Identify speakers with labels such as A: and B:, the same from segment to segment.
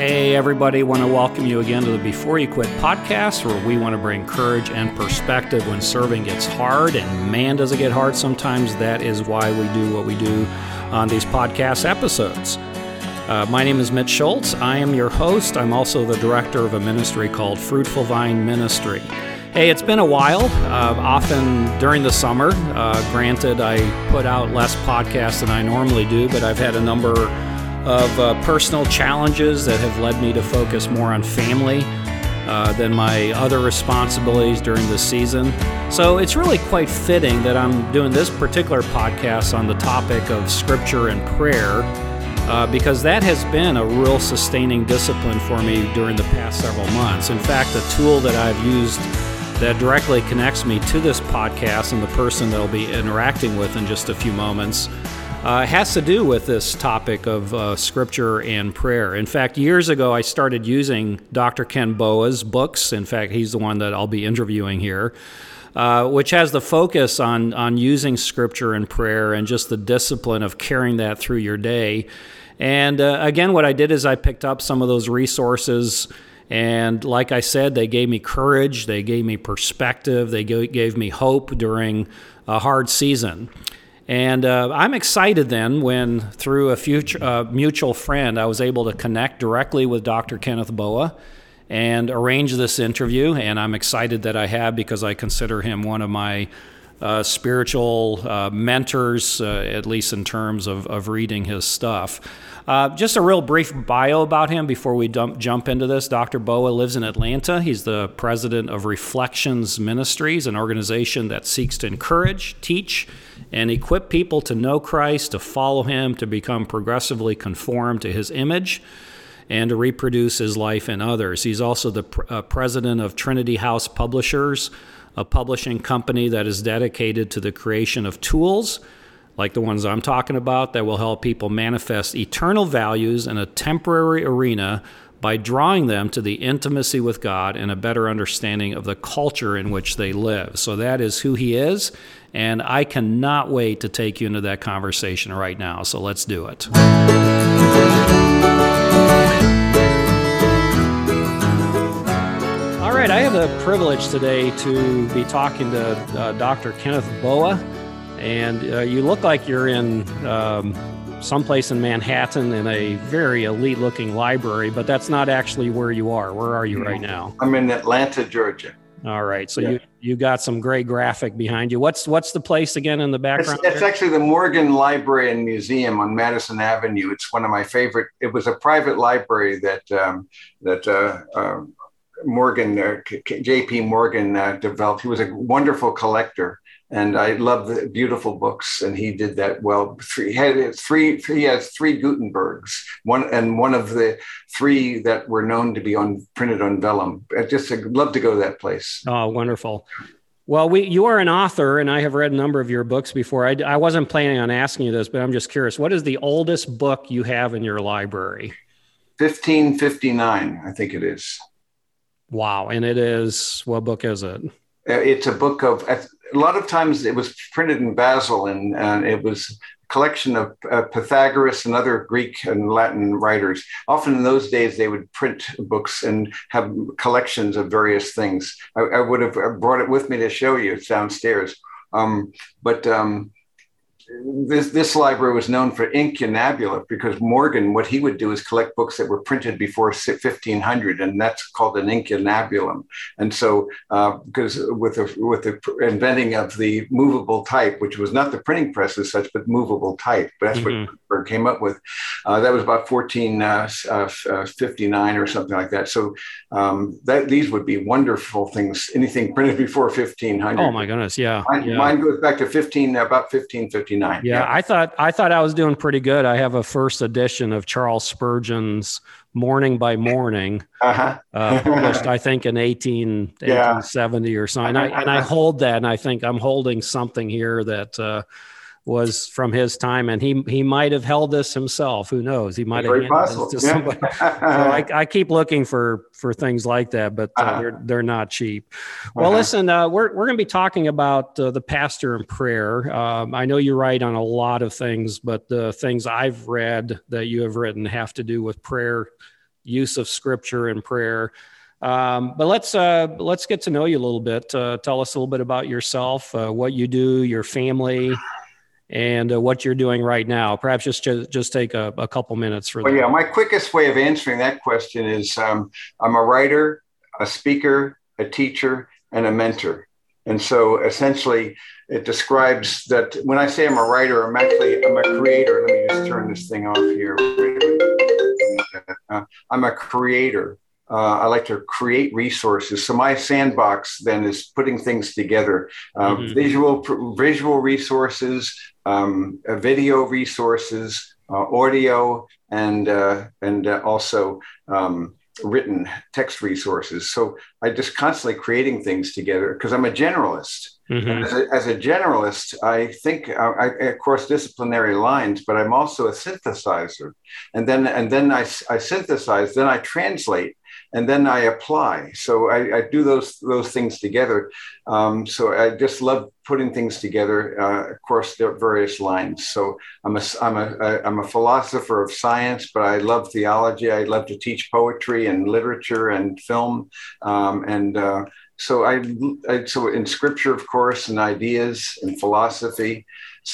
A: Hey, everybody, want to welcome you again to the Before You Quit podcast, where we want to bring courage and perspective when serving gets hard. And man, does it get hard sometimes. That is why we do what we do on these podcast episodes. Uh, my name is Mitch Schultz. I am your host. I'm also the director of a ministry called Fruitful Vine Ministry. Hey, it's been a while, uh, often during the summer. Uh, granted, I put out less podcasts than I normally do, but I've had a number of uh, personal challenges that have led me to focus more on family uh, than my other responsibilities during this season. So it's really quite fitting that I'm doing this particular podcast on the topic of scripture and prayer. Uh, because that has been a real sustaining discipline for me during the past several months. In fact, a tool that I've used that directly connects me to this podcast and the person that I'll be interacting with in just a few moments uh, has to do with this topic of uh, scripture and prayer. In fact, years ago, I started using Dr. Ken Boa's books. In fact, he's the one that I'll be interviewing here. Uh, which has the focus on on using scripture and prayer and just the discipline of carrying that through your day. And uh, again, what I did is I picked up some of those resources, and like I said, they gave me courage, they gave me perspective, they gave me hope during a hard season. And uh, I'm excited then when, through a future, uh, mutual friend, I was able to connect directly with Dr. Kenneth Boa and arrange this interview. And I'm excited that I have because I consider him one of my uh, spiritual uh, mentors, uh, at least in terms of, of reading his stuff. Uh, just a real brief bio about him before we dump, jump into this. Dr. Boa lives in Atlanta. He's the president of Reflections Ministries, an organization that seeks to encourage, teach, and equip people to know Christ, to follow him, to become progressively conformed to his image, and to reproduce his life in others. He's also the pr- uh, president of Trinity House Publishers, a publishing company that is dedicated to the creation of tools like the ones I'm talking about that will help people manifest eternal values in a temporary arena by drawing them to the intimacy with God and a better understanding of the culture in which they live. So that is who he is, and I cannot wait to take you into that conversation right now. So let's do it. All right, I have the privilege today to be talking to uh, Dr. Kenneth Boa, and uh, you look like you're in um, someplace in Manhattan in a very elite looking library, but that's not actually where you are. Where are you right now?
B: I'm in Atlanta, Georgia.
A: All right. So yeah. you you got some great graphic behind you. What's what's the place again in the background?
B: It's, it's, actually the Morgan Library and Museum on Madison Avenue. It's one of my favorite. It was a private library that um, that uh, uh, Morgan uh, J.P. Morgan uh, developed. He was a wonderful collector and I love the beautiful books, and he did that well. Three, he had three. He has three Gutenbergs, one and one of the three that were known to be on printed on vellum. I just I'd love to go to that place.
A: Oh, wonderful! Well, we you are an author, and I have read a number of your books before. I, I wasn't planning on asking you this, but I'm just curious. What is the oldest book you have in your library?
B: 1559, I think it is.
A: Wow, and it is what book is it?
B: Uh, it's a book of a lot of times it was printed in Basel and, it was a collection of uh, Pythagoras and other Greek and Latin writers. Often in those days, they would print books and have collections of various things. I, I would have brought it with me to show you. It's downstairs. Um, but um, this, this library was known for incunabula because Morgan, what he would do is collect books that were printed before 1500, and that's called an incunabulum. And so, uh, because with the, with the inventing of the movable type, which was not the printing press as such, but movable type, but that's mm-hmm. what Gutenberg came up with. Uh, that was about 1459 uh, uh, or something like that. So, um, that these would be wonderful things. Anything printed before 1500.
A: Oh my goodness, yeah.
B: Mine,
A: yeah.
B: mine goes back to 15 about 1559.
A: Yeah, yeah, I thought I thought I was doing pretty good. I have a first edition of Charles Spurgeon's Morning by Morning, uh-huh. uh, published I think in 18, yeah. 1870 or something. And I, and I hold that, and I think I'm holding something here that. Uh, was from his time, and he he might have held this himself. Who knows? He might Very have handed this to yeah. somebody. so I, I, keep looking for for things like that, but uh, uh-huh. they're they're not cheap. Well, uh-huh. listen, uh, we're we're going to be talking about uh, the pastor and prayer. Um, I know you write on a lot of things, but the things I've read that you have written have to do with prayer use of scripture and prayer. Um, but let's uh, let's get to know you a little bit. Uh, tell us a little bit about yourself, uh, what you do, your family, and uh, what you're doing right now. Perhaps just just, just take a, a couple minutes for
B: well,
A: that.
B: Yeah, my quickest way of answering that question is um, I'm a writer, a speaker, a teacher, and a mentor. And so essentially, it describes that when I say I'm a writer, I'm actually I'm a creator. Let me just turn this thing off here. Uh, I'm a creator. Uh, I like to create resources. So my sandbox then is putting things together, uh, mm-hmm. visual visual resources, um, uh, video resources, uh, audio, and uh, and uh, also um, written text resources. So I just constantly creating things together because I'm a generalist. Mm-hmm. As, a, as, a, generalist, I think I, I cross disciplinary lines, but I'm also a synthesizer. And then and then I, I synthesize, then I translate, and then I apply. So I, I do those those things together. Um, so I just love putting things together uh, across the various lines. So I'm a I'm a I'm a philosopher of science, but I love theology. I love to teach poetry and literature and film, um, and uh, so I, I so in scripture, of course, and ideas and philosophy.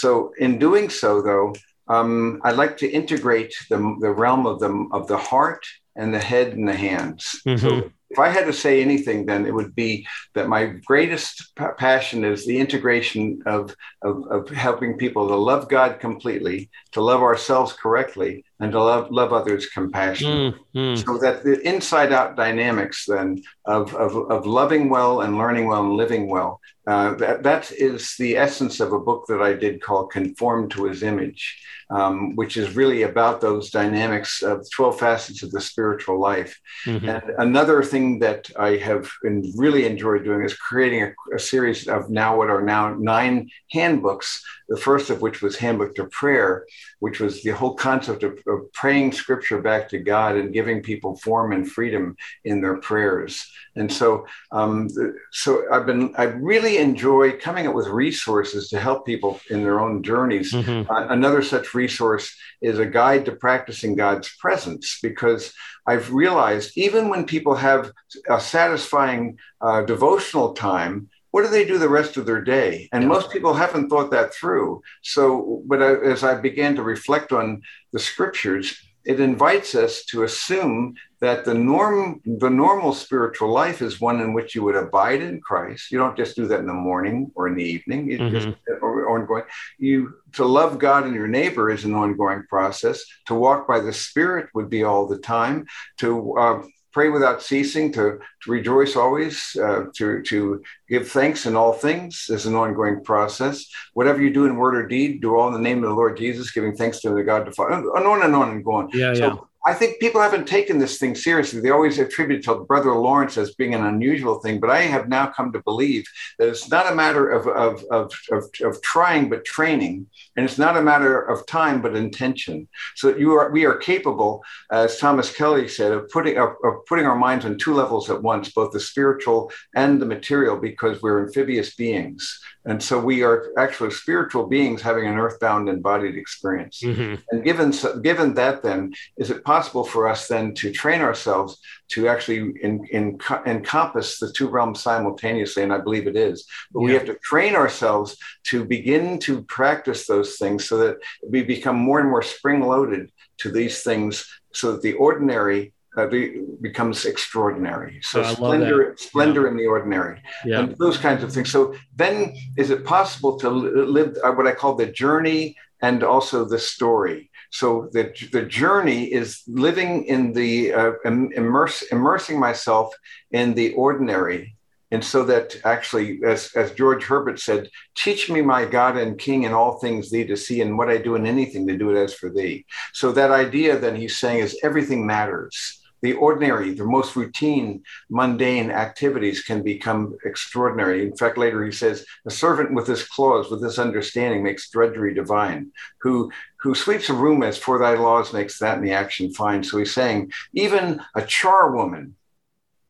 B: So in doing so, though. Um, I like to integrate the, the realm of the, of the heart and the head and the hands. Mm-hmm. So if I had to say anything, then it would be that my greatest p- passion is the integration of, of, of, helping people to love God completely, to love ourselves correctly, and to love, love others compassionately. Mm-hmm. So that the inside out dynamics then of, of, of loving well and learning well and living well, uh, that, that is the essence of a book that I did called Conformed to His Image um, which is really about those dynamics of 12 facets of the spiritual life. Mm-hmm. And another thing that I have been really enjoyed doing is creating a, a series of now what are now nine handbooks the first of which was Handbook to Prayer, which was the whole concept of, of, praying scripture back to God and giving people form and freedom in their prayers. And so, um, so I've been, I really enjoy coming up with resources to help people in their own journeys. Mm-hmm. Uh, another such resource is a guide to practicing God's presence because I've realized even when people have a satisfying uh, devotional time, what do they do the rest of their day? And most people haven't thought that through. So, but as I began to reflect on the scriptures, it invites us to assume that the norm the normal spiritual life is one in which you would abide in christ you don't just do that in the morning or in the evening it's mm-hmm. just ongoing you to love god and your neighbor is an ongoing process to walk by the spirit would be all the time to uh, pray without ceasing, to, to rejoice always, uh, to, to give thanks in all things is an ongoing process. Whatever you do in word or deed, do all in the name of the Lord Jesus, giving thanks to the God the Father, and on and on and go on.
A: Yeah, so yeah.
B: I think people haven't taken this thing seriously. They always attribute it to Brother Lawrence as being an unusual thing, but I have now come to believe that it's not a matter of, of, of, of, of trying, but training. And it's not a matter of time, but intention. So you are, we are capable, as Thomas Kelly said, of putting, of, of putting our minds on two levels at once, both the spiritual and the material, because we're amphibious beings. And so we are actually spiritual beings having an earthbound embodied experience. Mm-hmm. And given, given that, then, is it possible for us then to train ourselves to actually in, in, encompass the two realms simultaneously? And I believe it is. But yeah. we have to train ourselves to begin to practice those things so that we become more and more spring loaded to these things so that the ordinary uh, be, becomes extraordinary. So oh, splendor, splendor yeah. in the ordinary, yeah. and those kinds of things. So then, is it possible to live uh, what I call the journey and also the story? So the the journey is living in the uh, immerse, immersing myself in the ordinary and so that actually, as, as George Herbert said, teach me my God and King in all things thee to see, and what I do in anything to do it as for thee. So that idea that he's saying is everything matters the ordinary, the most routine, mundane activities can become extraordinary. In fact, later he says, a servant with this clause, with this understanding, makes drudgery divine. Who who sweeps a room as for thy laws makes that in the action fine. So he's saying, even a charwoman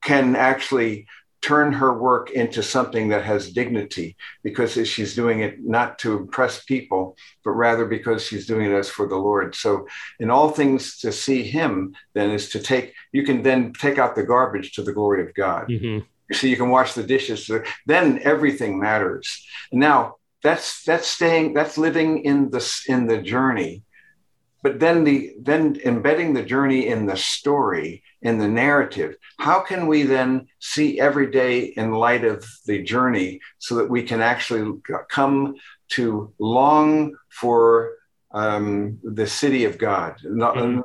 B: can actually turn her work into something that has dignity because she's doing it not to impress people, but rather because she's doing it as for the Lord. So, in all things, to see Him then is to take, you can then take out the garbage to the glory of God. Mm-hmm. So you can wash the dishes. Then everything matters. Now that's that's staying. That's living in the in the journey but then the then embedding the journey in the story in the narrative how can we then see every day in light of the journey so that we can actually come to long for um, the city of God, not, mm-hmm.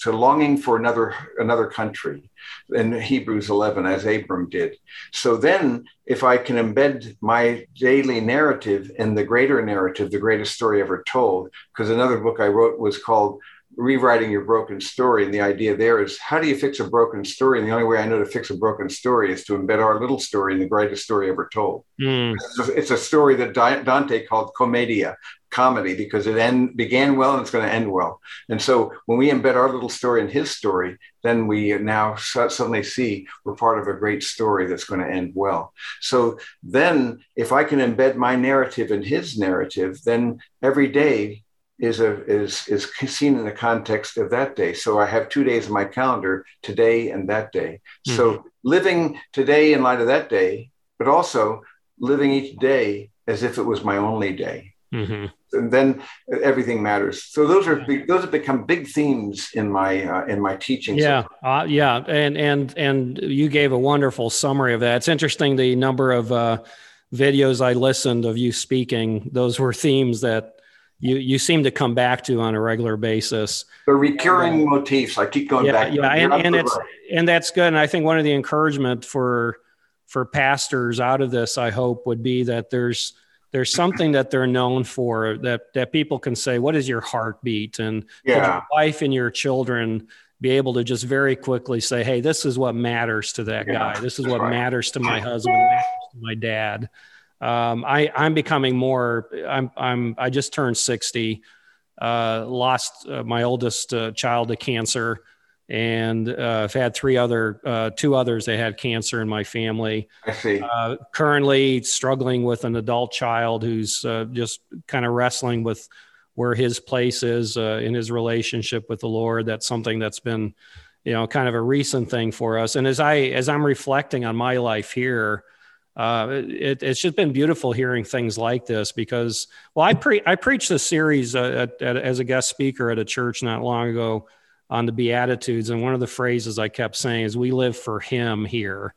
B: to longing for another another country in Hebrews 11, as Abram did. So then, if I can embed my daily narrative in the greater narrative, the greatest story ever told, because another book I wrote was called rewriting your broken story. And the idea there is how do you fix a broken story? And the only way I know to fix a broken story is to embed our little story in the greatest story ever told. Mm. It's, a, story that Dante called commedia, comedy, because it end, began well and it's going to end well. And so when we embed our little story in his story, then we now suddenly see we're part of a great story that's going to end well. So then if I can embed my narrative in his narrative, then every day is a is is seen in the context of that day. So I have two days in my calendar, today and that day. Mm-hmm. So living today in light of that day, but also living each day as if it was my only day. Mm-hmm. And then everything matters. So those are those have become big themes in my uh, in my teaching.
A: Yeah, uh, yeah, and and and you gave a wonderful summary of that. It's interesting the number of uh, videos I listened of you speaking. Those were themes that you you seem to come back to on a regular basis.
B: The recurring and, uh, motifs. I keep going
A: yeah,
B: back.
A: Yeah, and, and it's right. and that's good. And I think one of the encouragement for for pastors out of this, I hope, would be that there's there's something that they're known for that that people can say, "What is your heartbeat?" and
B: yeah.
A: your wife and your children be able to just very quickly say, "Hey, this is what matters to that yeah, guy. This is what right. matters to my husband, matters to my dad." Um, I, I'm becoming more. I'm, I'm. I just turned 60. Uh, lost uh, my oldest uh, child to cancer, and uh, I've had three other, uh, two others that had cancer in my family.
B: I see.
A: Uh, currently struggling with an adult child who's just kind of wrestling with where his place is in his relationship with the Lord. That's something that's been, you know, kind of a recent thing for us. And as I as I'm reflecting on my life here uh, it, it's just been beautiful hearing things like this because, well, I pre I preached a series uh, at, at, as a guest speaker at a church not long ago on the Beatitudes, and one of the phrases I kept saying is, "We live for Him here."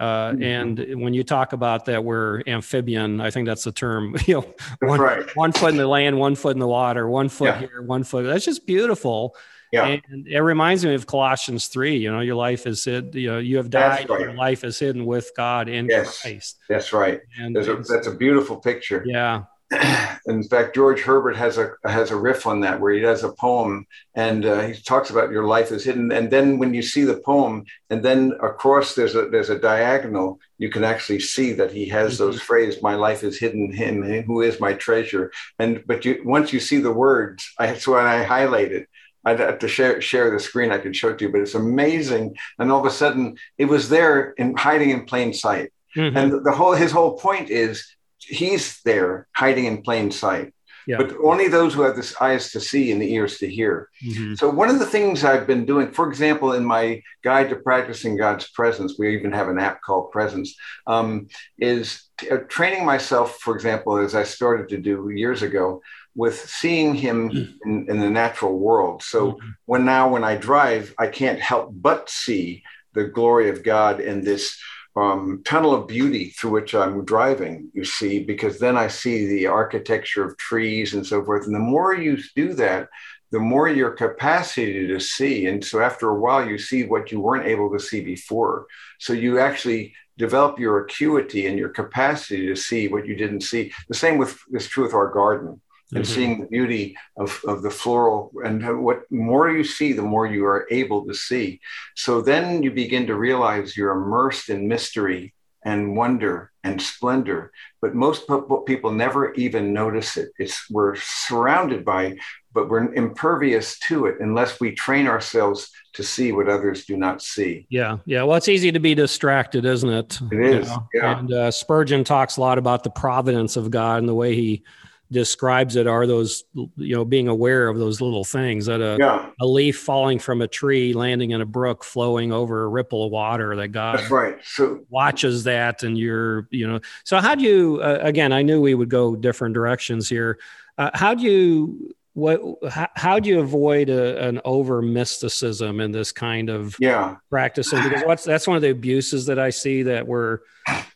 A: Uh, mm-hmm. And when you talk about that, we're amphibian. I think that's the term. You know, one,
B: right.
A: one foot in the land, one foot in the water, one foot yeah. here, one foot. That's just beautiful.
B: Yeah.
A: And it reminds me of Colossians 3. You know, your life is hid, you know, you have died, right. your life is hidden with God in
B: yes,
A: Christ.
B: That's right. And a, that's a beautiful picture.
A: Yeah.
B: In fact, George Herbert has a has a riff on that where he does a poem and uh, he talks about your life is hidden. And then when you see the poem, and then across there's a there's a diagonal, you can actually see that he has mm-hmm. those phrases, "My life is hidden in Him, who is my treasure." And but you once you see the words, I so I highlight it, I'd have to share share the screen. I can show it to you, but it's amazing. And all of a sudden, it was there in hiding in plain sight. Mm-hmm. And the whole his whole point is he's there hiding in plain sight. Yeah. But only those who have the eyes to see and the ears to hear. Mm-hmm. So one of the things I've been doing, for example, in my guide to practicing God's presence, we even have an app called Presence, um, is t- uh, training myself. For example, as I started to do years ago, with seeing him mm. in, in the natural world. So mm-hmm. when now when I drive, I can't help but see the glory of God in this um, tunnel of beauty through which I'm driving, you see, because then I see the architecture of trees and so forth. And the more you do that, the more your capacity to see. And so after a while, you see what you weren't able to see before. So you actually develop your acuity and your capacity to see what you didn't see. The same with is true with our garden and mm-hmm. seeing the beauty of, of the floral. And what more you see, the more you are able to see. So then you begin to realize you're immersed in mystery and wonder and splendor, but most people never even notice it. It's we're surrounded by, but we're impervious to it unless we train ourselves to see what others do not see.
A: Yeah, yeah. Well, it's easy to be distracted, isn't it?
B: It is. You know? Yeah.
A: And uh, Spurgeon talks a lot about the providence of God and the way he describes it are those you know being aware of those little things that a, yeah. a leaf falling from a tree landing in a brook flowing over a ripple of water that god
B: that's right. So
A: watches that and you're you know. So how do you uh, again i knew we would go different directions here. Uh, how do you what how, how do you avoid a, an over mysticism in this kind of
B: yeah.
A: practicing? Because what's that's one of the abuses that i see that we're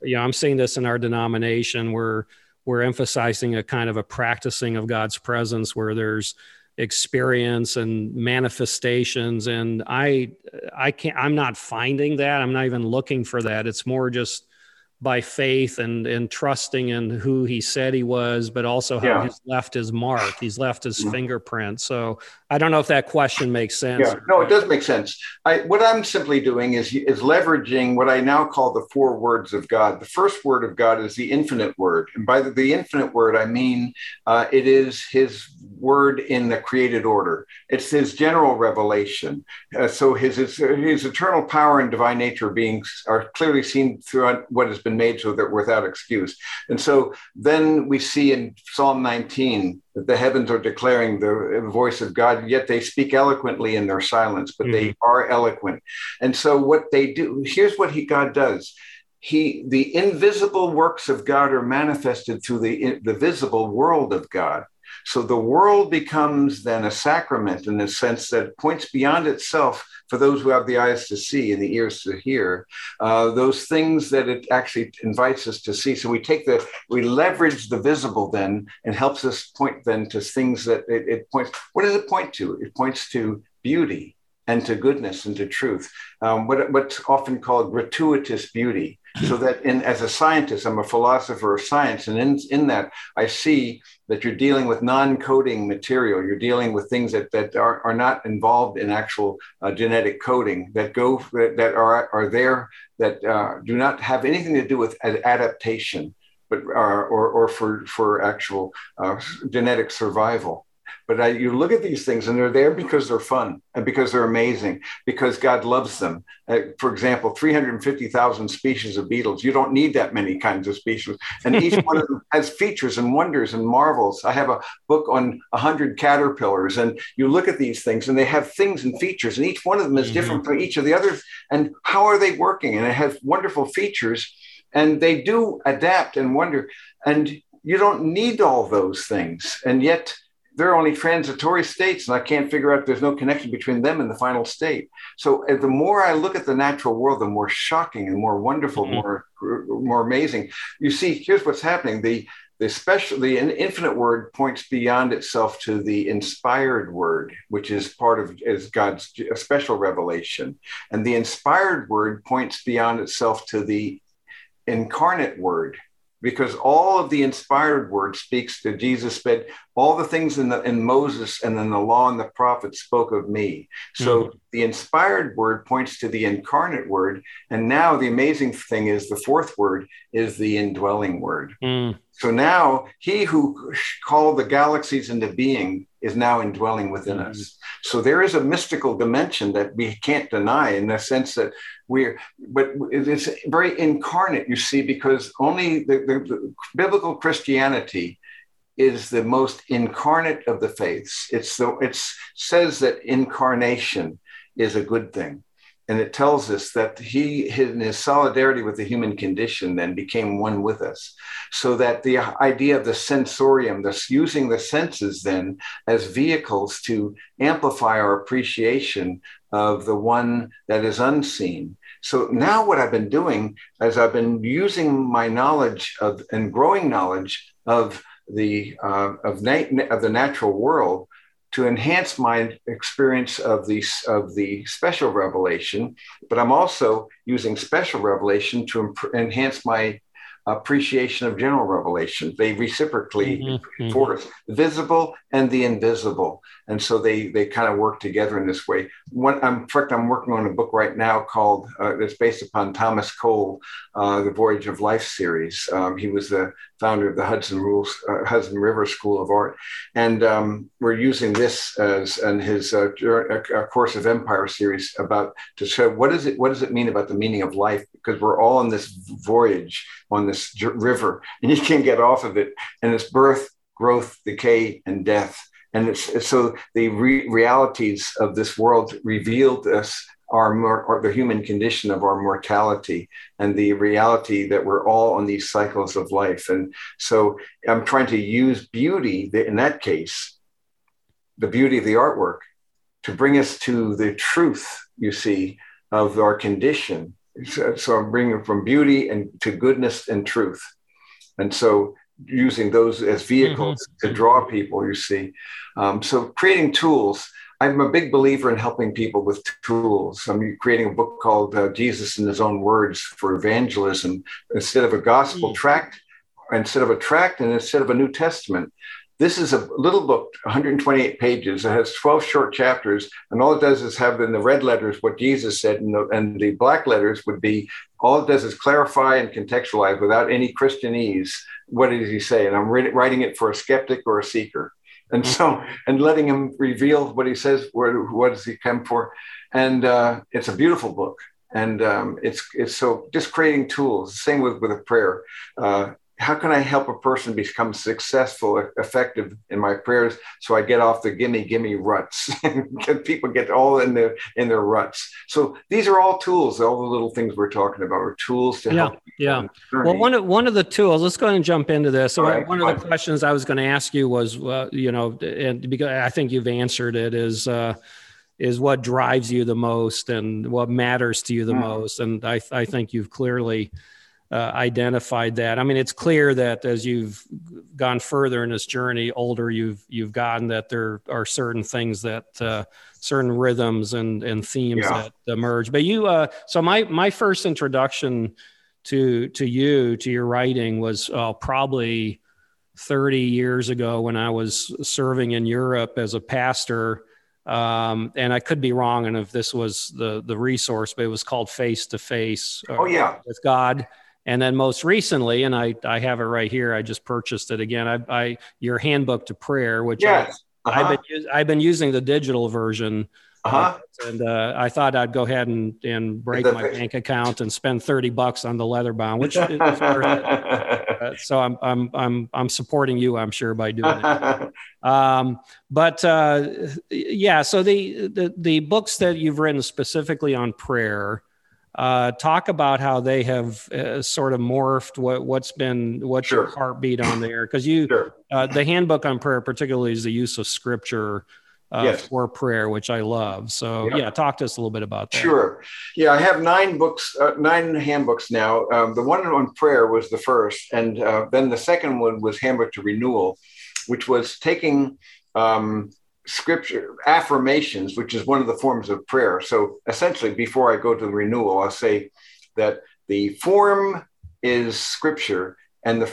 A: you know i'm seeing this in our denomination where we're emphasizing a kind of a practicing of God's presence where there's experience and manifestations. And i i can't i'm not finding that. I'm not even looking for that. It's more just by faith and and trusting in who he said he was, but also how yeah. he's left his mark. He's left his mm-hmm. fingerprint. So I don't know if that question makes sense.
B: Yeah, no, it does make sense. I, what I'm simply doing is is leveraging what I now call the four words of God. The first word of God is the infinite word, and by the, the infinite word I mean uh, it is His word in the created order. It's His general revelation. Uh, so his, his His eternal power and divine nature being are clearly seen throughout what has been made so that without excuse. And so then we see in Psalm 19 that the heavens are declaring the voice of God, yet they speak eloquently in their silence, but mm-hmm. they are eloquent. And so what they do, here's what he, God does. He, the invisible works of God are manifested through the, the visible world of God. So the world becomes then a sacrament in the sense that it points beyond itself for those who have the eyes to see and the ears to hear, uh, those things that it actually invites us to see. So we take the, we leverage the visible then and helps us point then to things that it, it points. What does it point to? It points to beauty and to goodness and to truth. Um, what, what's often called gratuitous beauty so that in as a scientist i'm a philosopher of science and in, in that i see that you're dealing with non-coding material. You're dealing with things that, that are, are not involved in actual uh, genetic coding that go that, are, are there that uh, do not have anything to do with adaptation but or, or for for actual uh, genetic survival but I, you look at these things and they're there because they're fun and because they're amazing, because God loves them. Uh, for example, 350,000 species of beetles. You don't need that many kinds of species. And each one of them has features and wonders and marvels. I have a book on 100 caterpillars, and you look at these things and they have things and features, and each one of them is mm-hmm. different from each of the others. And how are they working? And it has wonderful features, and they do adapt and wonder. And you don't need all those things. And yet, they're only transitory states, and I can't figure out there's no connection between them and the final state. So uh, the more I look at the natural world, the more shocking and more wonderful, mm-hmm. more more amazing. You see, here's what's happening. The the special the infinite word points beyond itself to the inspired word which is part of is god's special revelation and the inspired word points beyond itself to the incarnate word because all of the inspired word speaks to Jesus said, all the things in the in Moses and in the law and the prophets spoke of me. So mm-hmm. the inspired word points to the incarnate word. And now the amazing thing is the fourth word is the indwelling word. Mm. So now he who called the galaxies into being is now indwelling within mm-hmm. us. So there is a mystical dimension that we can't deny in the sense that we're, but it's very incarnate, you see, because only the, the, the biblical Christianity is the most incarnate of the faiths. It's the, it says that incarnation is a good thing. And it tells us that he, in his solidarity with the human condition, then became one with us. So that the idea of the sensorium, this using the senses then as vehicles to amplify our appreciation of the one that is unseen. So now what I've been doing is I've been using my knowledge of and growing knowledge of the uh, of, of the natural world to enhance my experience of the, of the special revelation, but I'm also using special revelation to imp- enhance my appreciation of general revelation. They reciprocally mm-hmm. force the visible and the invisible, and so they they kind of work together in this way. One, I'm, in fact, I'm working on a book right now called uh, that's based upon Thomas Cole, uh, the Voyage of Life series. Um, he was the founder of the Hudson Rules uh, Hudson River School of Art, and um, we're using this as and his uh, a course of Empire series about to show what does it what does it mean about the meaning of life? Because we're all on this voyage on this river and you can't get off of it. And it's birth growth decay and death. And it's, so the re- realities of this world revealed us our or the human condition of our mortality and the reality that we're all on these cycles of life. And so i'm trying to use beauty in that case the beauty of the artwork to bring us to the truth you see of our condition. So, so i'm bringing from beauty and to goodness and truth. And so using those as vehicles mm-hmm. to draw people you see. Um, so creating tools I'm a big believer in helping people with tools. I'm creating a book called uh, Jesus in His Own Words for Evangelism. Instead of a gospel mm. tract, instead of a tract, and instead of a New Testament, this is a little book, 128 pages. It has 12 short chapters, and all it does is have in the red letters what Jesus said, and the, and the black letters would be all it does is clarify and contextualize without any Christianese. What did he say? And I'm re- writing it for a skeptic or a seeker and so and letting him reveal what he says where what does he come for? And uh, it's a beautiful book. And um, it's it's so just creating tools. Same with with a prayer. Uh, how can I help a person become successful, effective in my prayers, so I get off the gimme gimme ruts and people get all in their in their ruts. So these are all tools. All the little things we're talking about are tools to
A: yeah,
B: help.
A: Yeah. yeah. Well, one of one of the tools. Let's go ahead and jump into this. So right, one of the questions I was going to ask you was, uh, you know, and because I think you've answered it is. Uh, is what drives you the most and what matters to you the mm. most and I, I think you've clearly uh, identified that. I mean, it's clear that as you've gone further in this journey, older you've you've gotten that there are certain things that uh, certain rhythms and and themes yeah. that emerge. But you, uh, so my my first introduction to to you to your writing was uh, probably 30 years ago when I was serving in Europe as a pastor. Um, and I could be wrong, and if this was the the resource, but it was called Face to Face.
B: Uh, oh yeah,
A: with God and then most recently, and I, I have it right here. I just purchased it again. I, I your handbook to prayer, which
B: yes.
A: I, have uh-huh. been I've been using the digital version. Uh-huh. and uh, I thought I'd go ahead and, and break my bank account and spend 30 bucks on the leather bound, which is worth it. Uh, so I'm, I'm, I'm, I'm supporting you, I'm sure, by doing it. Um, but uh, yeah, so the, the, the books that you've written specifically on prayer, uh, talk about how they have uh, sort of morphed what, what's been what's sure. your heartbeat on there because you sure. uh, the handbook on prayer particularly is the use of scripture uh, yes. for prayer which i love so yeah. yeah. talk to us a little bit about that
B: sure yeah i have nine books uh, nine handbooks now um, the one on prayer was the first and uh, then the second one was handbook to renewal which was taking um, scripture affirmations, which is one of the forms of prayer. So essentially, before I go to the renewal, I'll say that the form is scripture and the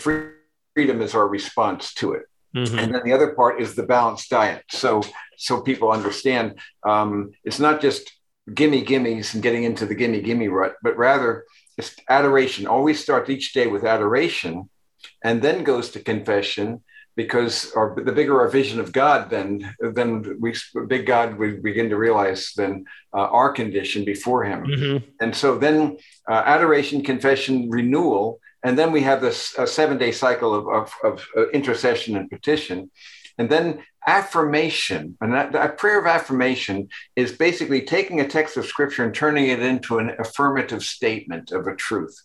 B: freedom is our response to it. Mm-hmm. And then the other part is the balanced diet. So so people understand um, it's not just gimme gimmies and getting into the gimme gimme rut, but rather it's adoration. Always start each day with adoration, and then goes to confession, because our, the bigger our vision of God, then then we big God we begin to realize then uh, our condition before Him, mm-hmm. and so then uh, adoration, confession, renewal, and then we have this uh, seven day cycle of, of, of uh, intercession and petition, and then affirmation. And that, that prayer of affirmation is basically taking a text of Scripture and turning it into an affirmative statement of a truth,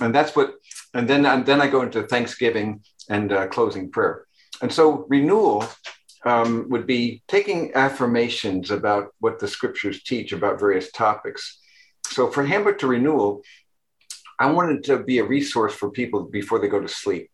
B: and that's what. And then and then I go into Thanksgiving and uh, closing prayer. And so renewal um, would be taking affirmations about what the scriptures teach about various topics. So for Handbook to Renewal, I wanted to be a resource for people before they go to sleep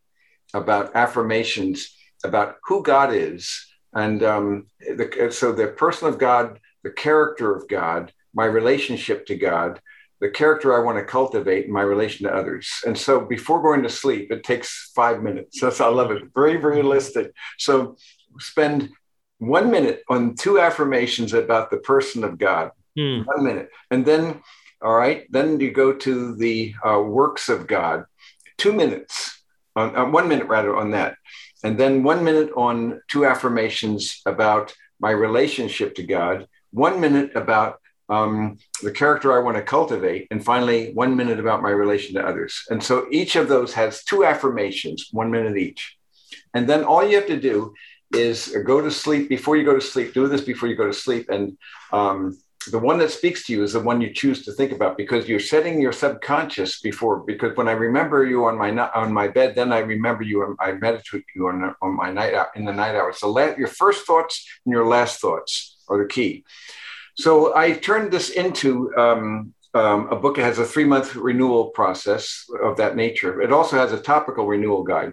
B: about affirmations about who God is. And um, the, so the person of God, the character of God, my relationship to God, the character I want to cultivate in my relation to others. And so before going to sleep, it takes five minutes. That's I love it. Very very realistic. So spend one minute on two affirmations about the person of God. Hmm. One minute, and then all right, then you go to the uh, works of God. Two minutes, on, uh, one minute rather on that, and then one minute on two affirmations about my relationship to God. One minute about um, the character I want to cultivate, and finally, one minute about my relation to others. And so each of those has two affirmations, one minute each. And then all you have to do is go to sleep before you go to sleep. Do this before you go to sleep. And um, the one that speaks to you is the one you choose to think about because you're setting your subconscious before. Because when I remember you on my on my bed, then I remember you. I meditate you on, on my night in the night hours. So let, your first thoughts and your last thoughts are the key. So I turned this into um, um, a book that has a three month renewal process of that nature. It also has a topical renewal guide.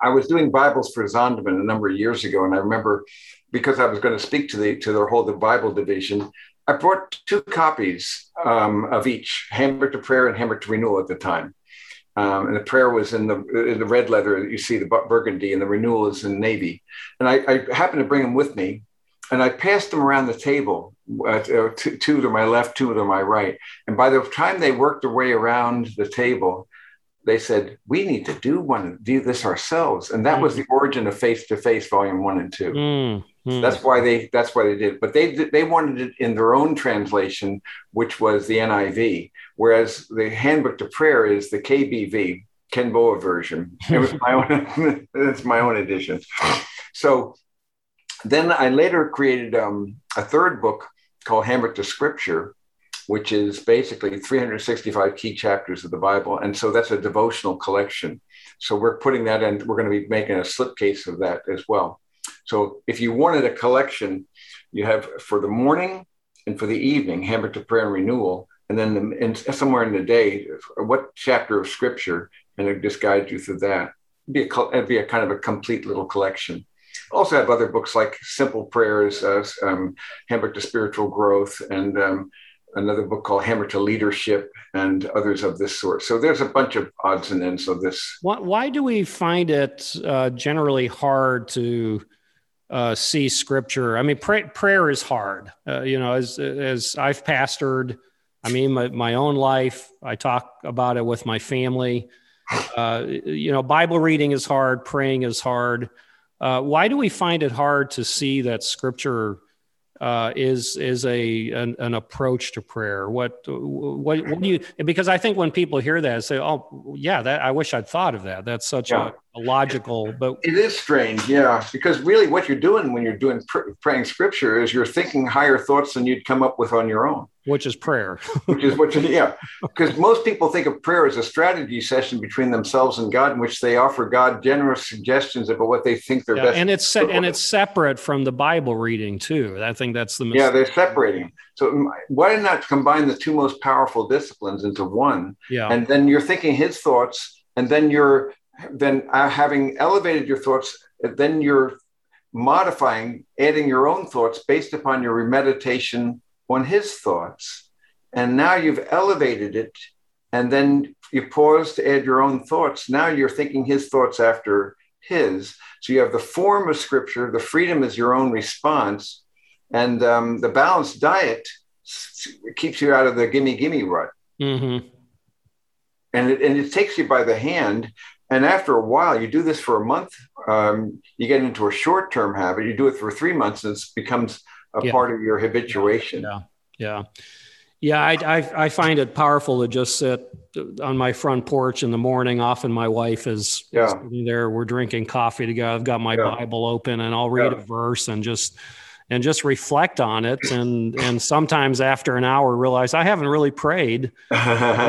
B: I was doing Bibles for Zondervan a number of years ago, and I remember because I was going to speak to the to the whole the Bible division, I brought two copies um, of each, Handbook to Prayer and Handbook to Renewal at the time. Um, and the prayer was in the in the red leather. You see the burgundy, and the renewal is in navy. And I, I happened to bring them with me, and I passed them around the table, uh, two, two to my left, two to my right. And by the time they worked their way around the table, they said, "We need to do one, do this ourselves." And that mm-hmm. was the origin of Face to Face, Volume One and 2 mm-hmm. That's why they that's why they did. But they they wanted it in their own translation, which was the NIV, whereas the Handbook to Prayer is the KBV, Ken Boa version. It was my own. it's my own edition. So then I later created um, a third book called Handbook to Scripture, which is basically 365 key chapters of the Bible. And so that's a devotional collection. So we're putting that in, we're going to be making a slipcase of that as well. So if you wanted a collection, you have for the morning and for the evening, Handbook to Prayer and Renewal, and then the, and somewhere in the day, what chapter of scripture, and it just guides you through that. It'd be, a, it'd be a kind of a complete little collection also have other books like Simple Prayers, uh, um, Handbook to Spiritual Growth, and um, another book called Handbook to Leadership, and others of this sort. So there's a bunch of odds and ends of this.
A: Why, why do we find it uh, generally hard to uh, see Scripture? I mean, pray, prayer is hard. Uh, you know, as as I've pastored, I mean, my, my own life, I talk about it with my family. Uh, you know, Bible reading is hard, praying is hard. Uh, why do we find it hard to see that Scripture uh, is is a an, an, approach to prayer? What what what do you? Because I think when people hear that, say, "Oh, yeah, that I wish I'd thought of that." That's such yeah. a, a, logical, but
B: it is strange, yeah. Because really, what you're doing when you're doing pr- praying Scripture is you're thinking higher thoughts than you'd come up with on your own
A: which is prayer.
B: which is what, you, yeah. Because most people think of prayer as a strategy session between themselves and God, in which they offer God generous suggestions about what they think they're
A: yeah,
B: best.
A: And it's se- and it's separate from the Bible reading too. I think that's the
B: mistake. yeah. They're separating. So why not combine the two most powerful disciplines into one?
A: Yeah.
B: And then you're thinking His thoughts, and then you're then uh, having elevated your thoughts, then you're modifying, adding your own thoughts based upon your meditation on his thoughts. And now you've elevated it, and then you pause to add your own thoughts. Now you're thinking his thoughts after his. So you have the form of scripture, the freedom is your own response, and um, the balanced diet keeps you out of the gimme gimme rut. Mm-hmm. And, it, and it takes you by the hand. And after a while, you do this for a month, um, you get into a short term habit. You do it for three months, and it becomes a yeah. part of your habituation.
A: Yeah, yeah, yeah. I, I, I find it powerful to just sit on my front porch in the morning. Often my wife is
B: yeah.
A: sitting there. We're drinking coffee together. I've got my yeah. Bible open, and I'll read yeah. a verse and just and just reflect on it. And and sometimes after an hour realize I haven't really prayed.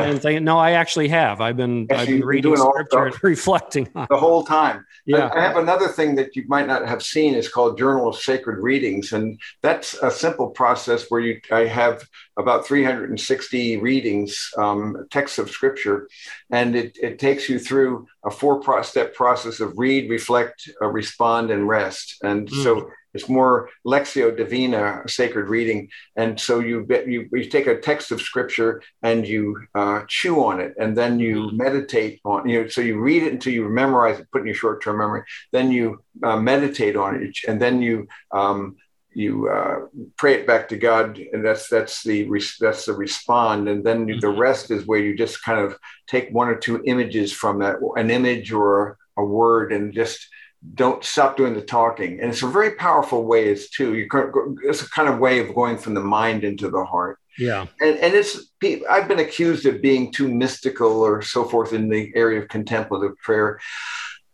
A: And think no I actually have. I've been I've been reading scripture and reflecting
B: on the whole time. yeah. I have another thing that you might not have seen. Is called Journal of Sacred Readings. And that's a simple process where you I have about 360 readings, um, texts of scripture, and it, it takes you through a four step process of read, reflect, uh, respond, and rest. And mm. so it's more lectio divina, sacred reading. And so you you, you take a text of scripture and you uh, chew on it, and then you mm. meditate on you know. So you read it until you memorize it, put in your short term memory. Then you uh, meditate on it, and then you um, you uh, pray it back to God, and that's that's the that's the respond, and then mm-hmm. the rest is where you just kind of take one or two images from that, an image or a word, and just don't stop doing the talking. And it's a very powerful way. It's too you it's a kind of way of going from the mind into the heart.
A: Yeah,
B: and and it's I've been accused of being too mystical or so forth in the area of contemplative prayer.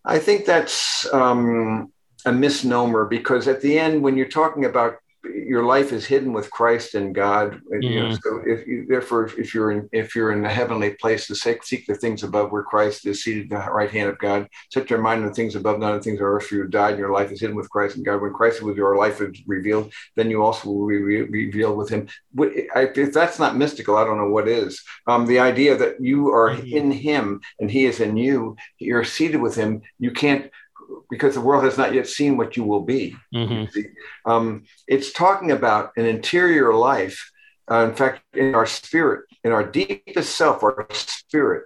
B: I think that's um, a misnomer because at the end, when you're talking about your life is hidden with Christ and God. Mm-hmm. You know, so if you, therefore, if you're in if you're in a heavenly place to seek, seek the things above where Christ is seated at the right hand of God, set your mind on the things above, not on the things on earth. For you died, and your life is hidden with Christ and God. When Christ was your life is revealed, then you also will be re- revealed with Him. If that's not mystical, I don't know what is. Um, the idea that you are mm-hmm. in Him and He is in you, you're seated with Him. You can't because the world has not yet seen what you will be. Mm-hmm. Um, it's talking about an interior life. Uh, in fact, in our spirit, in our deepest self, our spirit,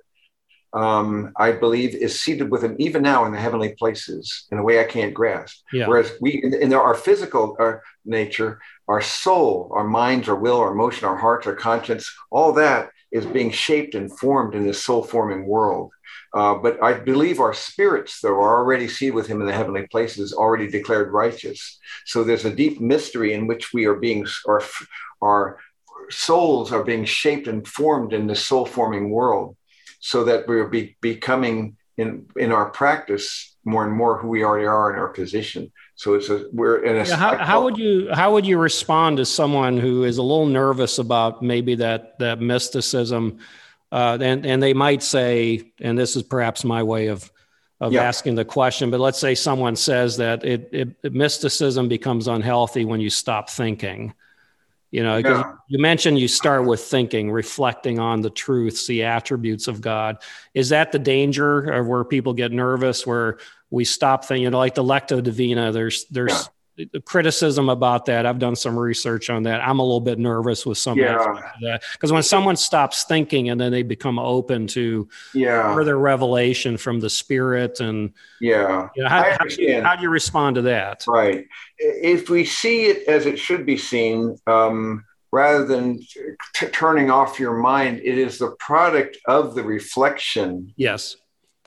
B: um, I believe, is seated with Him even now in the heavenly places in a way I can't grasp. Yeah. Whereas we, in, in our physical our uh, nature, our soul, our minds, our will, our emotion, our hearts, our conscience, all that is being shaped and formed in this soul forming world. Uh, but I believe our spirits, though, are already seated with him in the heavenly places, already declared righteous. So there's a deep mystery in which we are being, our, our souls are being shaped and formed in this soul forming world so that we're be, becoming in, in our practice more and more who we already are in our position. So it's a, we're in a.
A: Yeah, how, how would you how would you respond to someone who is a little nervous about maybe that that mysticism? uh, and and they might say, and this is perhaps my way of of yeah. asking the question, but let's say someone says that it, it, mysticism becomes unhealthy when you stop thinking. You know, yeah. you mentioned you start with thinking, reflecting on the truths, the attributes of God. Is that the danger of where people get nervous, where we stop thinking, you know, like the Lectio Divina, there's there's yeah criticism about that. I've done some research on that. I'm a little bit nervous with some yeah. that because when someone stops thinking and then they become open to yeah. further revelation from the spirit and
B: yeah,
A: you know, how, how, do you, how, do you, respond to that?
B: Right. If we see it as it should be seen, um, rather than t- turning off your mind, it is the product of the reflection.
A: Yes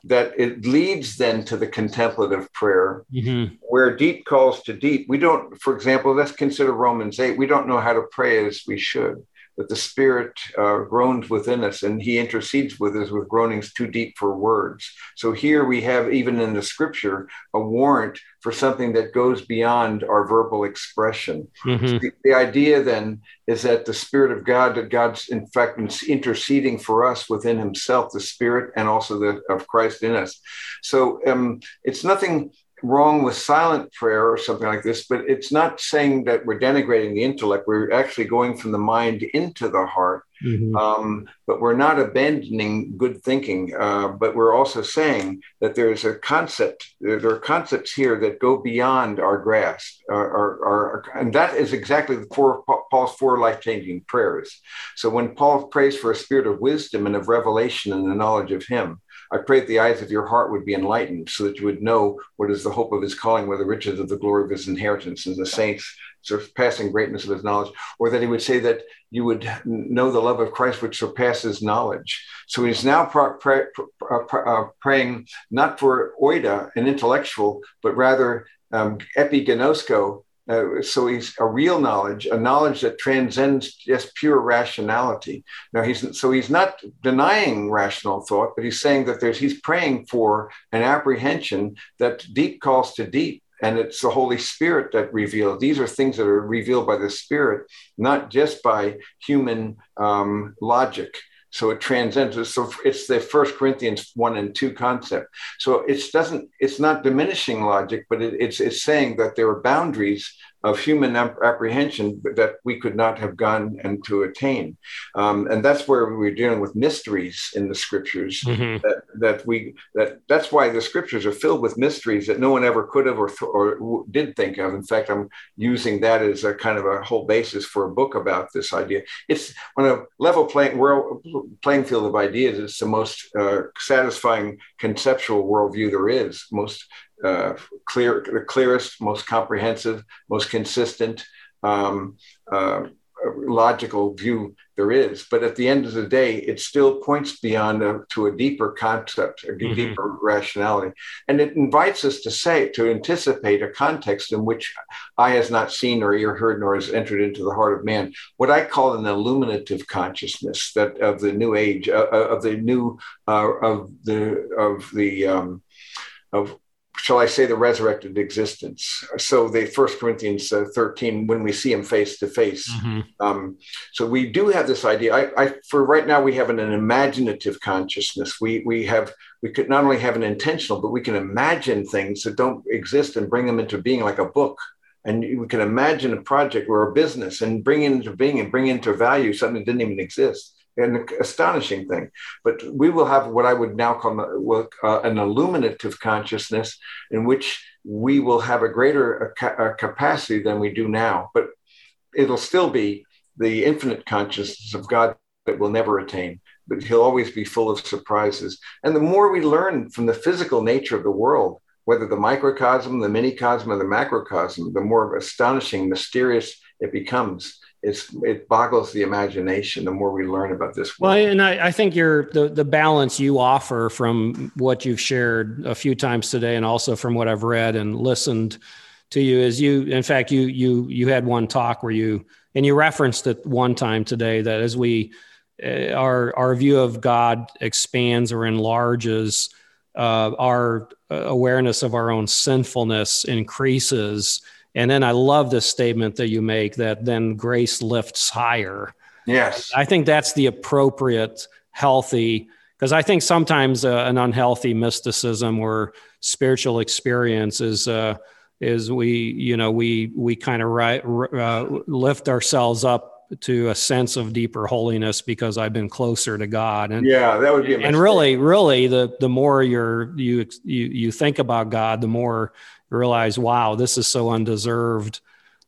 B: that it leads then to the contemplative prayer mm-hmm. where deep calls to deep. We don't, for example, let's consider Romans 8. We don't know how to pray as we should that the Spirit uh, groans within us and He intercedes with us with groanings too deep for words. So here we have, even in the scripture, a warrant for something that goes beyond our verbal expression. Mm-hmm. So the, the, idea then is that the Spirit of God, that God's in fact interceding for us within Himself, the Spirit, and also the of Christ in us. So um, it's nothing wrong with silent prayer or something like this, but it's not saying that we're denigrating the intellect. We're actually going from the mind into the heart. Mm-hmm. Um, but we're not abandoning good thinking. Uh, but we're also saying that there's a concept, there, there are concepts here that go beyond our grasp. Uh, our, our, and that is exactly the four, Paul's four life changing prayers. So when Paul prays for a spirit of wisdom and of revelation and the knowledge of Him, I pray that the eyes of your heart would be enlightened so that you would know what is the hope of his calling, where the riches of the glory of his inheritance and the saints surpassing greatness of his knowledge, or that he would say that you would know the love of Christ which surpasses knowledge. So he's now pr- pr- pr- uh, praying not for oida, an intellectual, but rather um, epiginosko, uh, so he's a real knowledge, a knowledge that transcends just pure rationality. Now he's so he's not denying rational thought, but he's saying that there's he's praying for an apprehension that deep calls to deep, and it's the Holy Spirit that reveals. These are things that are revealed by the Spirit, not just by human um, logic. So it transcends. So it's the First Corinthians one and two concept. So it doesn't. It's not diminishing logic, but it, it's it's saying that there are boundaries of human apprehension that we could not have gone and to attain. Um, and that's where we're dealing with mysteries in the scriptures. Mm-hmm. That, that we that that's why the scriptures are filled with mysteries that no one ever could have or, or did think of. In fact, I'm using that as a kind of a whole basis for a book about this idea. It's on a level playing world playing field of ideas. It's the most uh, satisfying conceptual worldview there is. Most uh, clear, the clearest, most comprehensive, most consistent, um, uh, logical view there is. But at the end of the day, it still points beyond a, to a deeper concept, a mm-hmm. deeper rationality. And it invites us to say, to anticipate a context in which eye has not seen or ear heard nor has entered into the heart of man. What I call an illuminative consciousness that of the new age, uh, uh of the new, uh, of the, of the, um, of shall I say, the resurrected existence. So the First Corinthians uh, 13, when we see him face to face. Mm-hmm. Um, so we do have this idea. I, I, for right now, we have an, an, imaginative consciousness. We we have we could not only have an intentional, but we can imagine things that don't exist and bring them into being, like a book. And we can imagine a project or a business and bring it into being and bring into value something that didn't even exist an astonishing thing. But we will have what I would now call uh, an illuminative consciousness in which we will have a greater uh, capacity than we do now. But it'll still be the infinite consciousness of God that we'll never attain. But he'll always be full of surprises. And the more we learn from the physical nature of the world, whether the microcosm, the minicosm, or the macrocosm, the more astonishing, mysterious it becomes it's it boggles the imagination the more we learn about this
A: world. well and I, I think you're the, the balance you offer from what you've shared a few times today and also from what i've read and listened to you is you in fact you you you had one talk where you and you referenced it one time today that as we uh, our our view of god expands or enlarges uh, our uh, awareness of our own sinfulness increases and then I love this statement that you make that then grace lifts higher.
B: Yes.
A: I think that's the appropriate, healthy, because I think sometimes uh, an unhealthy mysticism or spiritual experience is. Uh, is we you know we we kind of right, uh, lift ourselves up to a sense of deeper holiness because I've been closer to God.
B: And yeah, that would be.
A: and really, really, the the more you're you you you think about God, the more realize, wow, this is so undeserved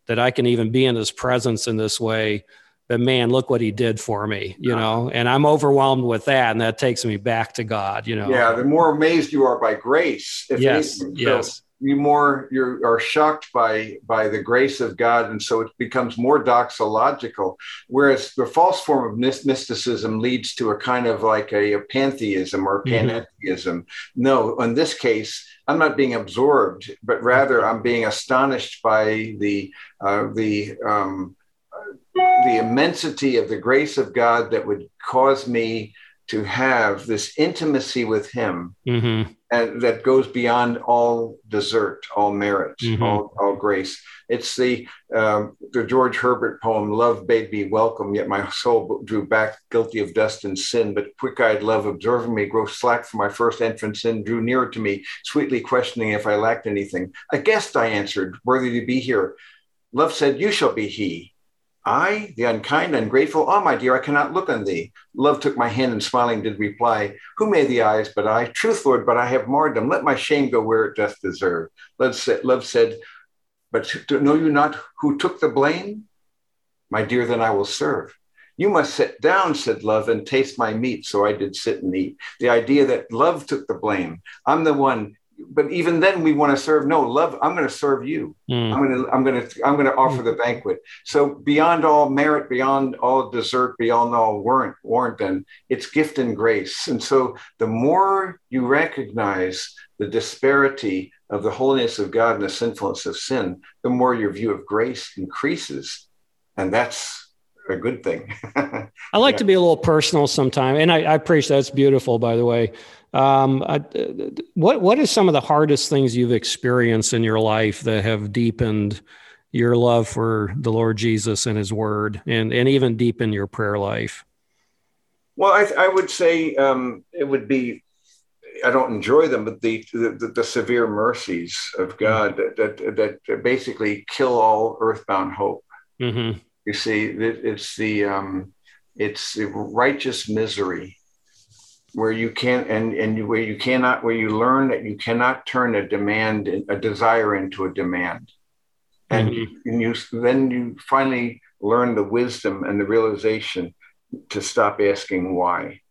A: that I can even be in his presence in this way. But man, look what he did for me, you know, and I'm overwhelmed with that. And that takes me back to God, you know.
B: Yeah, the more amazed you are by grace.
A: yes, anything, yes.
B: You more you are shocked by by the grace of God, and so it becomes more doxological. Whereas the false form of mysticism leads to a kind of like a, a pantheism or mm-hmm. panentheism. Mm-hmm. No, in this case, I'm not being absorbed, but rather I'm being astonished by the uh, the um, the immensity of the grace of God that would cause me to have this intimacy with Him, mm-hmm. and that goes beyond all desert, all merit, mm-hmm. all, all grace. It's the um, the George Herbert poem, "Love bade me welcome, yet my soul drew back, guilty of dust and sin. But quick-eyed love, observing me grow slack for my first entrance in, drew nearer to me, sweetly questioning if I lacked anything. A guest, I answered, worthy to be here. Love said, "You shall be he." I, the unkind, ungrateful, ah, oh, my dear, I cannot look on thee. Love took my hand and smiling did reply, Who made the eyes but I? Truth, Lord, but I have marred them. Let my shame go where it doth deserve. Love said, love said But know you not who took the blame? My dear, then I will serve. You must sit down, said love, and taste my meat. So I did sit and eat. The idea that love took the blame. I'm the one but even then we want to serve no love i'm going to serve you mm. i'm going to i'm going to i'm going to offer the banquet so beyond all merit beyond all desert beyond all warrant warrant then it's gift and grace and so the more you recognize the disparity of the holiness of god and the sinfulness of sin the more your view of grace increases and that's a good thing.
A: I like yeah. to be a little personal sometime, and I, I appreciate that's beautiful, by the way. Um, I, what what is some of the hardest things you've experienced in your life that have deepened your love for the Lord Jesus and His Word, and and even deepen your prayer life?
B: Well, I, I would say um, it would be I don't enjoy them, but the the, the severe mercies of God that, that, that basically kill all earthbound hope. Mm-hmm. You see, it's the um, it's the righteous misery where you can't and and where you cannot where you learn that you cannot turn a demand a desire into a demand and, mm-hmm. and you then you finally learn the wisdom and the realization to stop asking why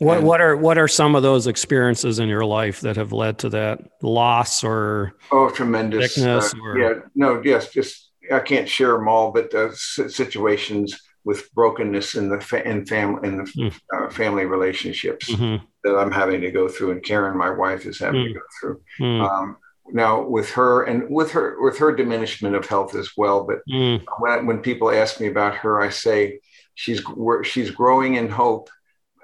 A: what and, what are what are some of those experiences in your life that have led to that loss or
B: oh tremendous sickness uh, or... yeah no yes just i can't share them all but uh, situations with brokenness in the fa- in family in the mm. uh, family relationships mm-hmm. that I'm having to go through, and Karen, my wife, is having mm. to go through. Mm. Um, now with her and with her with her diminishment of health as well. But mm. when when people ask me about her, I say she's she's growing in hope,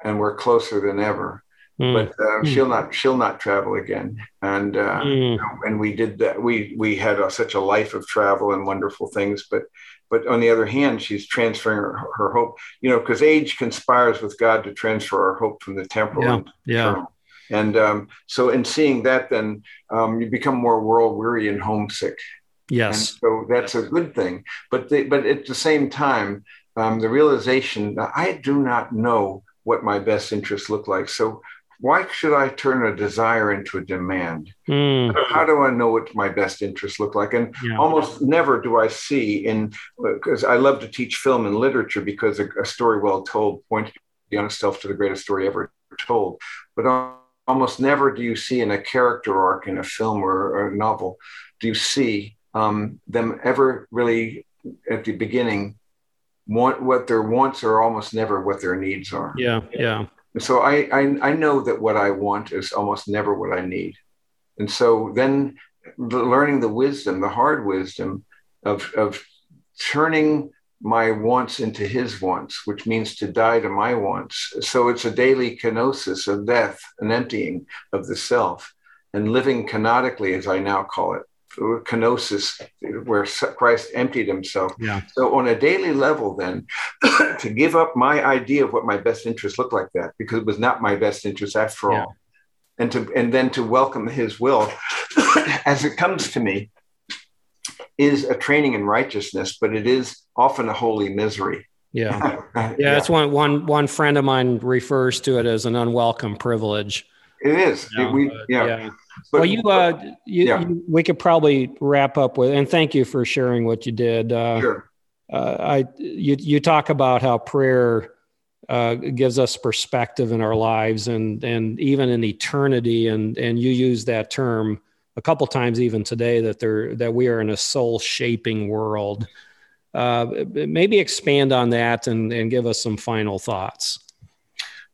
B: and we're closer than ever. Mm. But uh, mm. she'll not she'll not travel again, and uh, mm. and we did that. We we had a, such a life of travel and wonderful things. But but on the other hand, she's transferring her, her hope. You know, because age conspires with God to transfer our hope from the temporal.
A: Yeah. yeah.
B: And um, so, in seeing that, then um, you become more world weary and homesick.
A: Yes.
B: And so that's a good thing. But the, but at the same time, um, the realization that I do not know what my best interests look like. So why should I turn a desire into a demand? Mm. How do I know what my best interests look like? And yeah. almost never do I see in because I love to teach film and literature because a, a story well told points beyond itself to the greatest story ever told. But almost never do you see in a character arc in a film or, or a novel do you see um, them ever really at the beginning want what their wants are almost never what their needs are.
A: Yeah, yeah.
B: So I, I, I know that what I want is almost never what I need. And so then learning the wisdom, the hard wisdom of, of turning my wants into his wants, which means to die to my wants. So it's a daily kenosis of death, an emptying of the self, and living kenotically, as I now call it, kenosis, where Christ emptied himself.
A: Yeah.
B: So on a daily level, then, to give up my idea of what my best interest looked like that, because it was not my best interest after yeah. all, and to and then to welcome His will as it comes to me, is a training in righteousness, but it is often a holy misery.
A: Yeah, yeah, yeah. That's one one one friend of mine refers to it as an unwelcome privilege.
B: It is. You know, we, yeah. yeah.
A: But, well, you, uh, you, yeah. you, we could probably wrap up with, and thank you for sharing what you did.
B: Uh, sure.
A: Uh, I, you, you talk about how prayer uh, gives us perspective in our lives and, and even in eternity. And, and you use that term a couple times even today that there, that we are in a soul shaping world. Uh, maybe expand on that and, and give us some final thoughts.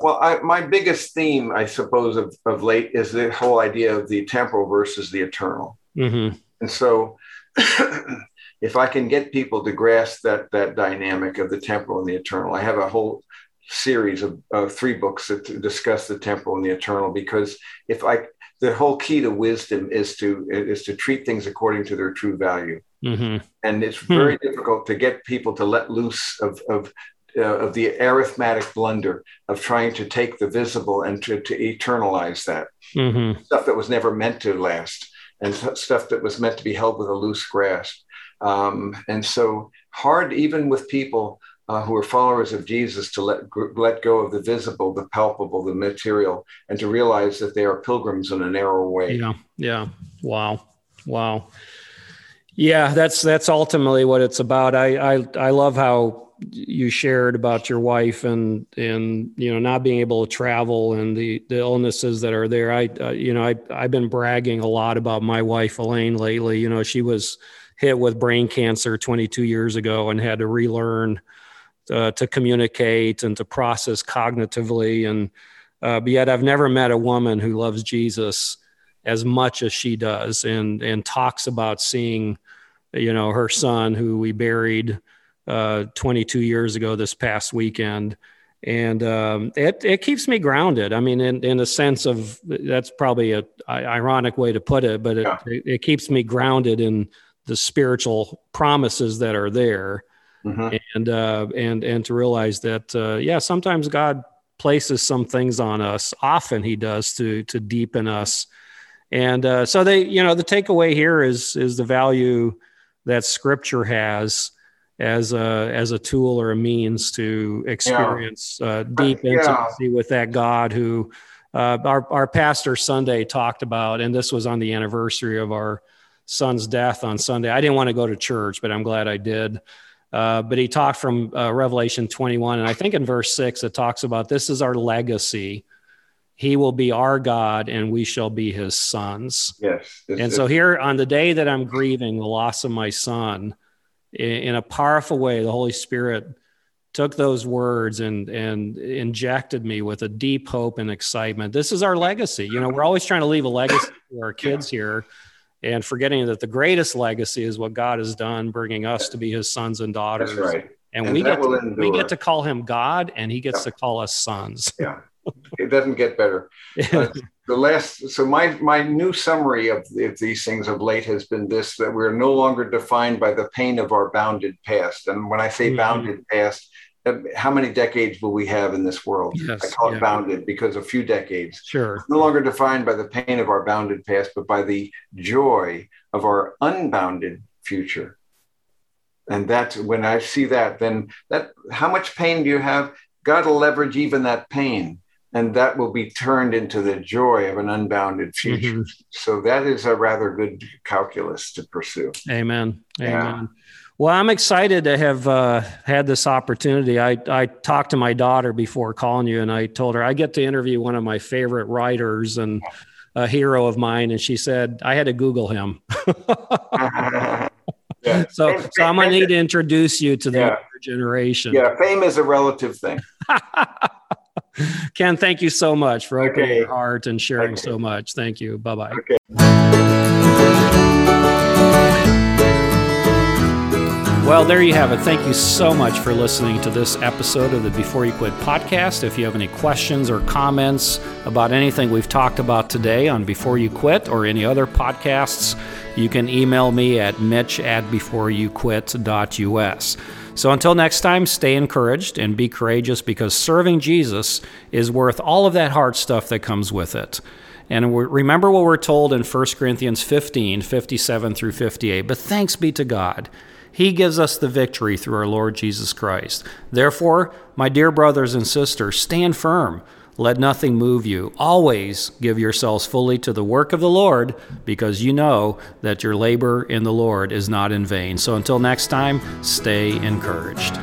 B: Well, I, my biggest theme, I suppose, of, of late is the whole idea of the temporal versus the eternal. Mm-hmm. And so, if I can get people to grasp that that dynamic of the temporal and the eternal, I have a whole series of, of three books that discuss the temporal and the eternal. Because if I, the whole key to wisdom is to is to treat things according to their true value. Mm-hmm. And it's very hmm. difficult to get people to let loose of, of uh, of the arithmetic blunder of trying to take the visible and to, to eternalize that mm-hmm. stuff that was never meant to last and stuff that was meant to be held with a loose grasp. Um, and so hard, even with people uh, who are followers of Jesus, to let let go of the visible, the palpable, the material, and to realize that they are pilgrims in a narrow way.
A: Yeah, yeah. Wow, wow. Yeah, that's that's ultimately what it's about. I I, I love how you shared about your wife and and you know not being able to travel and the the illnesses that are there. I uh, you know i i've been bragging a lot about my wife elaine lately. You know she was hit with brain cancer 22 years ago and had to relearn uh, to communicate and to process cognitively. And uh, but yet i've never met a woman who loves jesus as much as she does and and talks about seeing you know her son who we buried uh, 22 years ago this past weekend. And um, it, it keeps me grounded. I mean, in, in a sense of that's probably a, ironic way to put it, but it, yeah. it, it, keeps me grounded in the spiritual promises that are there. Mm-hmm. And, uh, and, and to realize that, uh, yeah, sometimes God places some things on us. Often He does to to deepen us. And uh, so they, you know, the takeaway here is is the value that Scripture has as a as a tool or a means to experience yeah. uh, deep intimacy yeah. with that God who uh, our our pastor Sunday talked about, and this was on the anniversary of our son's death on Sunday. I didn't want to go to church, but I'm glad I did. Uh, but he talked from uh, Revelation 21, and I think in verse six it talks about this is our legacy. He will be our God, and we shall be His sons.
B: Yes.
A: and so here on the day that I'm grieving the loss of my son, in a powerful way, the Holy Spirit took those words and and injected me with a deep hope and excitement. This is our legacy. You know, we're always trying to leave a legacy to our kids here and forgetting that the greatest legacy is what God has done bringing us to be his sons and daughters.
B: That's right.
A: And, and we get to, we get to call him God and he gets yeah. to call us sons.
B: Yeah. It doesn't get better. Uh, the last so my my new summary of, of these things of late has been this that we're no longer defined by the pain of our bounded past. And when i say mm-hmm. bounded past how many decades will we have in this world? Yes, i call it bounded because a few decades.
A: Sure.
B: It's no longer defined by the pain of our bounded past but by the joy of our unbounded future. And that's when i see that then that how much pain do you have? God will leverage even that pain and that will be turned into the joy of an unbounded future. Mm-hmm. So that is a rather good calculus to pursue.
A: Amen. Amen. Well, I'm excited to have uh, had this opportunity. I, I talked to my daughter before calling you, and I told her I get to interview one of my favorite writers and a hero of mine, and she said I had to Google him. yeah. So, so I'm gonna need to introduce you to the yeah. generation.
B: Yeah, fame is a relative thing.
A: Ken, thank you so much for opening okay. your heart and sharing okay. so much. Thank you. Bye bye.
B: Okay.
A: Well, there you have it. Thank you so much for listening to this episode of the Before You Quit podcast. If you have any questions or comments about anything we've talked about today on Before You Quit or any other podcasts, you can email me at mitch at beforeyouquit.us. So until next time, stay encouraged and be courageous because serving Jesus is worth all of that hard stuff that comes with it. And remember what we're told in 1 Corinthians 15 57 through 58. But thanks be to God. He gives us the victory through our Lord Jesus Christ. Therefore, my dear brothers and sisters, stand firm. Let nothing move you. Always give yourselves fully to the work of the Lord, because you know that your labor in the Lord is not in vain. So until next time, stay encouraged.